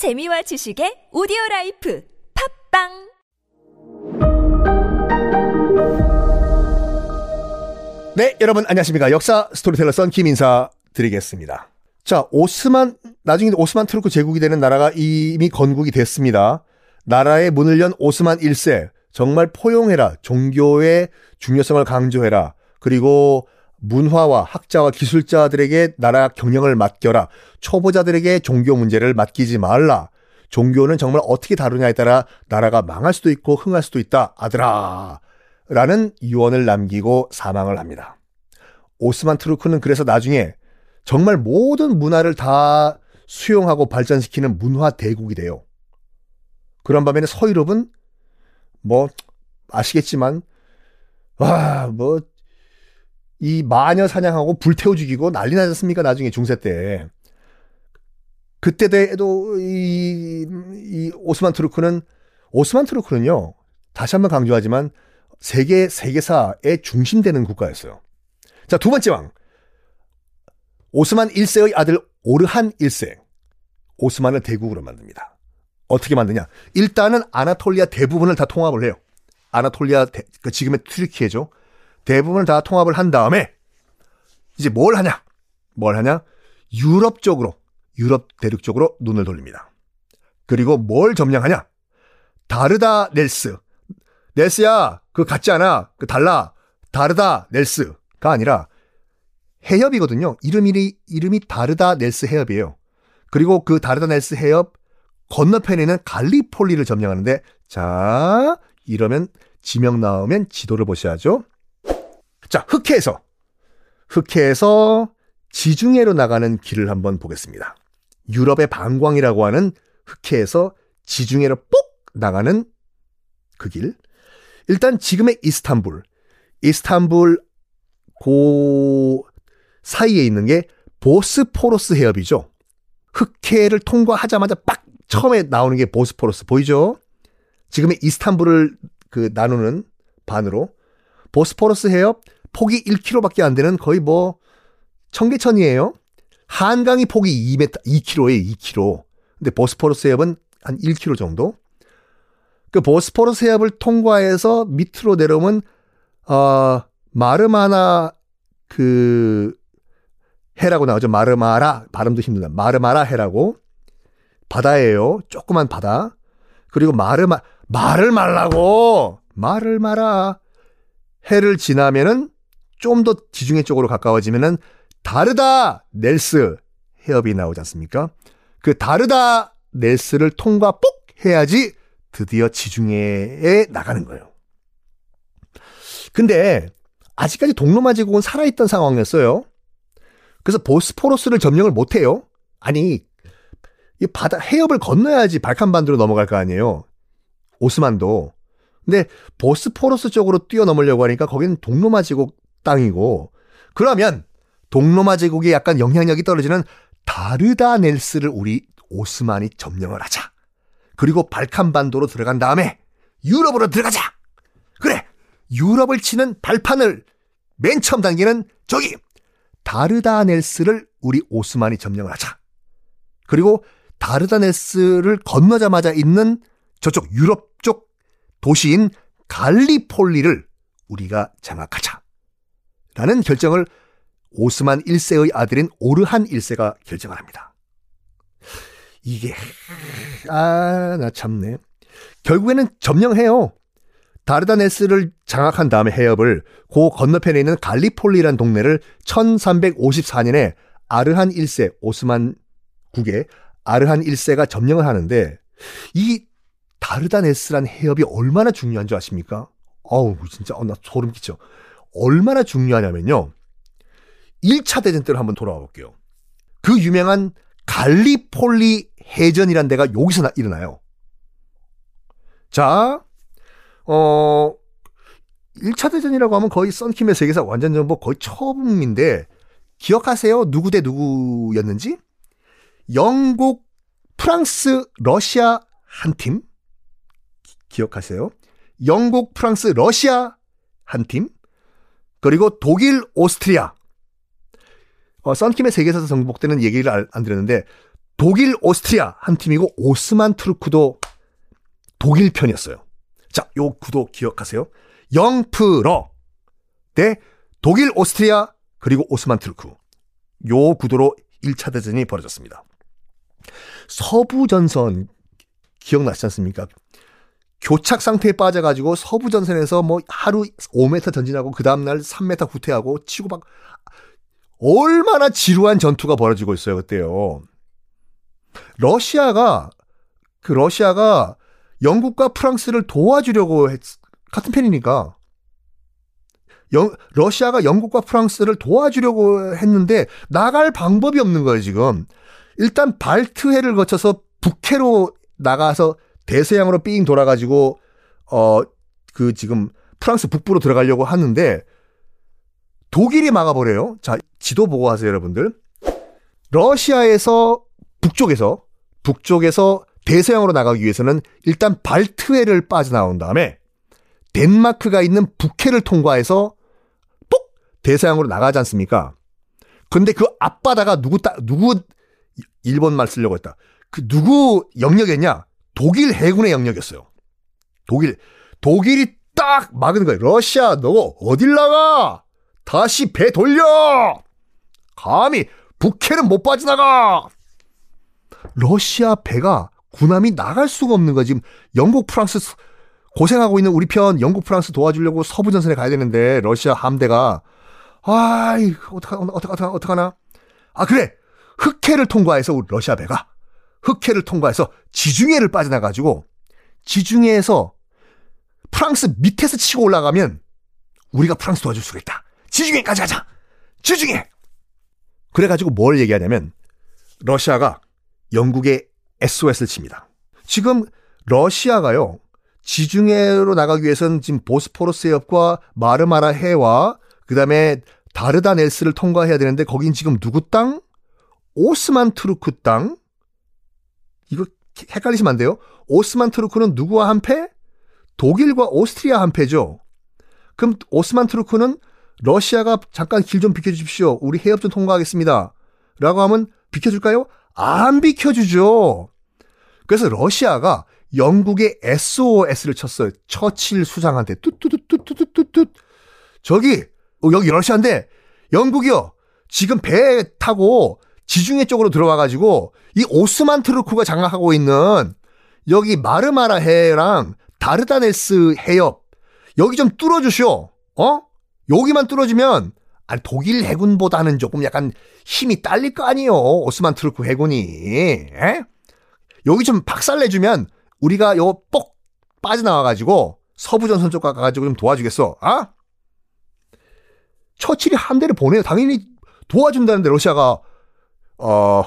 재미와 지식의 오디오 life 팟빵 네, 여러분 안녕하십니까. 역사 스토리텔러 썬킴 인사 드리겠습니다. 자, 오스만, 나중에 오스만 투르크 제국이 되는 나라가 이미 건국이 됐습니다. 나라의 문을 연 오스만 1세. 정말 포용해라. 종교의 중요성을 강조해라. 그리고 문화와 학자와 기술자들에게 나라 경영을 맡겨라. 초보자들에게 종교 문제를 맡기지 말라. 종교는 정말 어떻게 다루냐에 따라 나라가 망할 수도 있고 흥할 수도 있다. 아들아. 라는 유언을 남기고 사망을 합니다. 오스만 트루크는 그래서 나중에 정말 모든 문화를 다 수용하고 발전시키는 문화 대국이 돼요. 그런 반면에 서유럽은 뭐 아시겠지만 와 뭐 이 마녀 사냥하고 불태워 죽이고 난리 나지 않습니까? 나중에 중세 때. 그때도 이, 이 오스만 트루크는 오스만 트루크는요. 다시 한번 강조하지만 세계 세계사의 중심되는 국가였어요. 자, 두 번째 왕. 오스만 1세의 아들 오르한 1세. 오스만을 대국으로 만듭니다. 어떻게 만드냐? 일단은 아나톨리아 대부분을 다 통합을 해요. 아나톨리아 대, 그 지금의 튀르키예죠. 대부분을 다 통합을 한 다음에 이제 뭘 하냐? 뭘 하냐? 유럽 쪽으로 유럽 대륙 쪽으로 눈을 돌립니다. 그리고 뭘 점령하냐? 다르다 넬스. 넬스야, 그거 같지 않아. 그 달라. 다르다 넬스가 아니라 해협이거든요. 이름이 이름이 다르다 넬스 해협이에요. 그리고 그 다르다 넬스 해협 건너편에 있는 갈리폴리를 점령하는데 자, 이러면 지명 나오면 지도를 보셔야죠. 자, 흑해에서 흑해에서 지중해로 나가는 길을 한번 보겠습니다. 유럽의 방광이라고 하는 흑해에서 지중해로 뽁 나가는 그 길. 일단 지금의 이스탄불, 이스탄불 고 사이에 있는 게 보스포러스 해협이죠. 흑해를 통과하자마자 빡 처음에 나오는 게 보스포러스 보이죠? 지금의 이스탄불을 그 나누는 반으로 보스포러스 해협 폭이 1km밖에 안 되는 거의 뭐 청계천이에요. 한강이 폭이 2m, 2km에 2km. 근데 보스포러스 해협은 한 1km 정도. 그 보스포러스 해협을 통과해서 밑으로 내려오면 어 마르마나 그 해라고 나오죠. 마르마라 발음도 힘들다. 마르마라 해라고 바다예요. 조그만 바다. 그리고 마르마 말을 말라고 말을 마라 해를 지나면은 좀 더 지중해 쪽으로 가까워지면은 다르다 넬스 해협이 나오지 않습니까? 그 다르다 넬스를 통과 뽁 해야지 드디어 지중해에 나가는 거예요. 근데 아직까지 동로마 제국은 살아있던 상황이었어요. 그래서 보스포러스를 점령을 못해요. 아니 이 바다 해협을 건너야지 발칸반도로 넘어갈 거 아니에요. 오스만도. 근데 보스포러스 쪽으로 뛰어넘으려고 하니까 거기는 동로마 제국 땅이고 그러면 동로마 제국에 약간 영향력이 떨어지는 다르다넬스를 우리 오스만이 점령을 하자. 그리고 발칸 반도로 들어간 다음에 유럽으로 들어가자. 그래. 유럽을 치는 발판을 맨 처음 당기는 저기 다르다넬스를 우리 오스만이 점령을 하자. 그리고 다르다넬스를 건너자마자 있는 저쪽 유럽 쪽 도시인 갈리폴리를 우리가 장악하자. 라는 결정을 오스만 1세의 아들인 오르한 1세가 결정을 합니다. 이게, 아, 나 참네. 결국에는 점령해요. 다르다네스를 장악한 다음에 해협을 그 건너편에 있는 갈리폴리라는 동네를 1354년에 아르한 1세, 오스만 국의 아르한 1세가 점령을 하는데 이 다르다네스란 해협이 얼마나 중요한 줄 아십니까? 어우, 진짜, 어, 나 소름 끼쳐. 얼마나 중요하냐면요. 1차 대전 때로 한번 돌아와 볼게요. 그 유명한 갈리폴리 해전이란 데가 여기서 나, 일어나요. 자, 어, 1차 대전이라고 하면 거의 썬킴의 세계사 완전 정보 거의 처음인데, 기억하세요? 누구 대 누구였는지? 영국, 프랑스, 러시아 한 팀? 기억하세요? 영국, 프랑스, 러시아 한 팀? 그리고 독일, 오스트리아. 어, 썬킴의 세계사에서 정복되는 얘기를 안 드렸는데, 독일, 오스트리아 한 팀이고 오스만 투르크도 독일 편이었어요. 자, 요 구도 기억하세요. 영프러 대 독일, 오스트리아 그리고 오스만 투르크. 요 구도로 1차 대전이 벌어졌습니다. 서부 전선 기억나시지 않습니까? 교착 상태에 빠져가지고 서부 전선에서 뭐 하루 5m 전진하고 그 다음날 3m 후퇴하고 치고 막 얼마나 지루한 전투가 벌어지고 있어요 그때요. 러시아가 그 러시아가 영국과 프랑스를 도와주려고 했, 같은 편이니까 영, 러시아가 영국과 프랑스를 도와주려고 했는데 나갈 방법이 없는 거예요 지금. 일단 발트해를 거쳐서 북해로 나가서 대서양으로 삥 돌아가지고 어 그 지금 프랑스 북부로 들어가려고 하는데 독일이 막아버려요. 자 지도 보고 하세요 여러분들. 러시아에서 북쪽에서 북쪽에서 대서양으로 나가기 위해서는 일단 발트해를 빠져나온 다음에 덴마크가 있는 북해를 통과해서 똑 대서양으로 나가지 않습니까? 근데 그 앞바다가 누구 따 누구 일본 말 쓰려고 했다. 그 누구 영역이었냐? 독일 해군의 영역이었어요. 독일 독일이 딱 막은 거예요. 러시아 너 어딜 나가? 다시 배 돌려! 감히 북해는 못 빠져나가! 러시아 배가 군함이 나갈 수가 없는 거야. 지금 영국, 프랑스 고생하고 있는 우리 편 영국, 프랑스 도와주려고 서부 전선에 가야 되는데 러시아 함대가 아이 어떡하, 어떡하, 어떡하나? 아 그래 흑해를 통과해서 러시아 배가 흑해를 통과해서 지중해를 빠져나가지고 지중해에서 프랑스 밑에서 치고 올라가면 우리가 프랑스 도와줄 수가 있다. 지중해까지 가자. 지중해. 그래가지고 뭘 얘기하냐면 러시아가 영국에 SOS를 칩니다. 지금 러시아가요. 지중해로 나가기 위해서는 지금 보스포러스 해협과 마르마라 해와 그 다음에 다르다넬스를 통과해야 되는데 거긴 지금 누구 땅? 오스만 투르크 땅. 이거 헷갈리시면 안 돼요. 오스만 투르크는 누구와 한 패? 독일과 오스트리아 한 패죠. 그럼 오스만 투르크는 러시아가 잠깐 길 좀 비켜주십시오. 우리 해협 좀 통과하겠습니다. 라고 하면 비켜줄까요? 안 비켜주죠. 그래서 러시아가 영국의 SOS를 쳤어요. 처칠 수상한테 뚜뚜뚜뚜뚜뚜뚜 저기 어, 여기 러시아인데 영국이요. 지금 배 타고 지중해 쪽으로 들어와가지고 이 오스만 트루크가 장악하고 있는 여기 마르마라 해랑 다르다네스 해협 여기 좀 뚫어주시오. 어? 여기만 뚫어지면 아니 독일 해군보다는 조금 약간 힘이 딸릴 거 아니에요. 오스만 트루크 해군이. 에? 여기 좀 박살내주면 우리가 요뽁 빠져나와가지고 서부전선 쪽 가가지고 좀 도와주겠어. 아? 처칠이 함대를 보내요. 당연히 도와준다는데 러시아가 어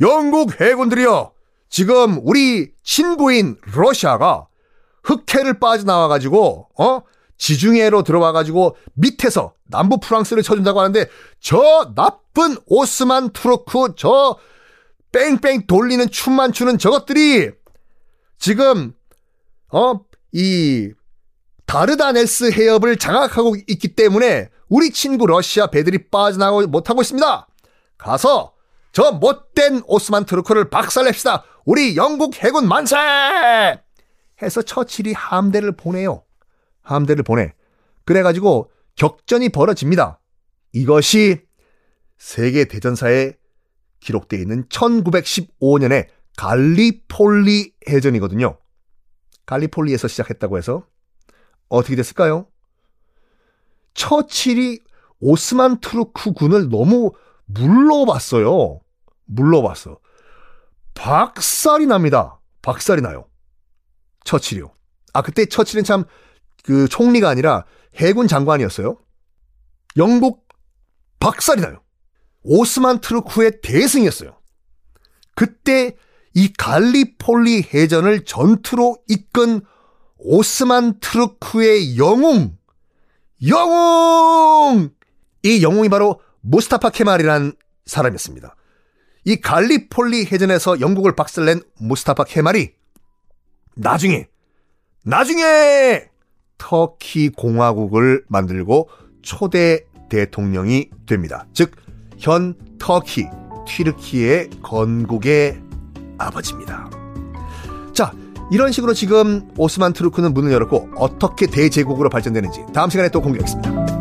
영국 해군들이요. 지금 우리 친구인 러시아가 흑해를 빠져나와가지고 어 지중해로 들어와가지고 밑에서 남부 프랑스를 쳐준다고 하는데 저 나쁜 오스만 투르크 저 뺑뺑 돌리는 춤만 추는 저것들이 지금 어 이 다르다네스 해협을 장악하고 있기 때문에 우리 친구 러시아 배들이 빠져나가고 못하고 있습니다. 가서 저 못된 오스만 트루크를 박살냅시다. 우리 영국 해군 만세! 해서 처칠이 함대를 보내요. 함대를 보내. 그래가지고 격전이 벌어집니다. 이것이 세계 대전사에 기록되어 있는 1915년에 갈리폴리 해전이거든요. 갈리폴리에서 시작했다고 해서 어떻게 됐을까요? 처칠이 오스만 투르크 군을 너무 물러봤어요. 물러봤어. 박살이 납니다. 박살이 나요. 처칠이요. 아, 그때 처칠은 참 그 총리가 아니라 해군 장관이었어요. 영국 박살이 나요. 오스만 투르크의 대승이었어요. 그때 이 갈리폴리 해전을 전투로 이끈 오스만 투르크의 영웅, 영웅! 이 영웅이 바로 무스타파 케말이라는 사람이었습니다. 이 갈리폴리 해전에서 영국을 박살낸 무스타파 케말이 나중에, 나중에 터키 공화국을 만들고 초대 대통령이 됩니다. 즉, 현 터키, 튀르키의 건국의 아버지입니다. 자, 이런 식으로 지금 오스만 투르크는 문을 열었고 어떻게 대제국으로 발전되는지 다음 시간에 또 공개하겠습니다.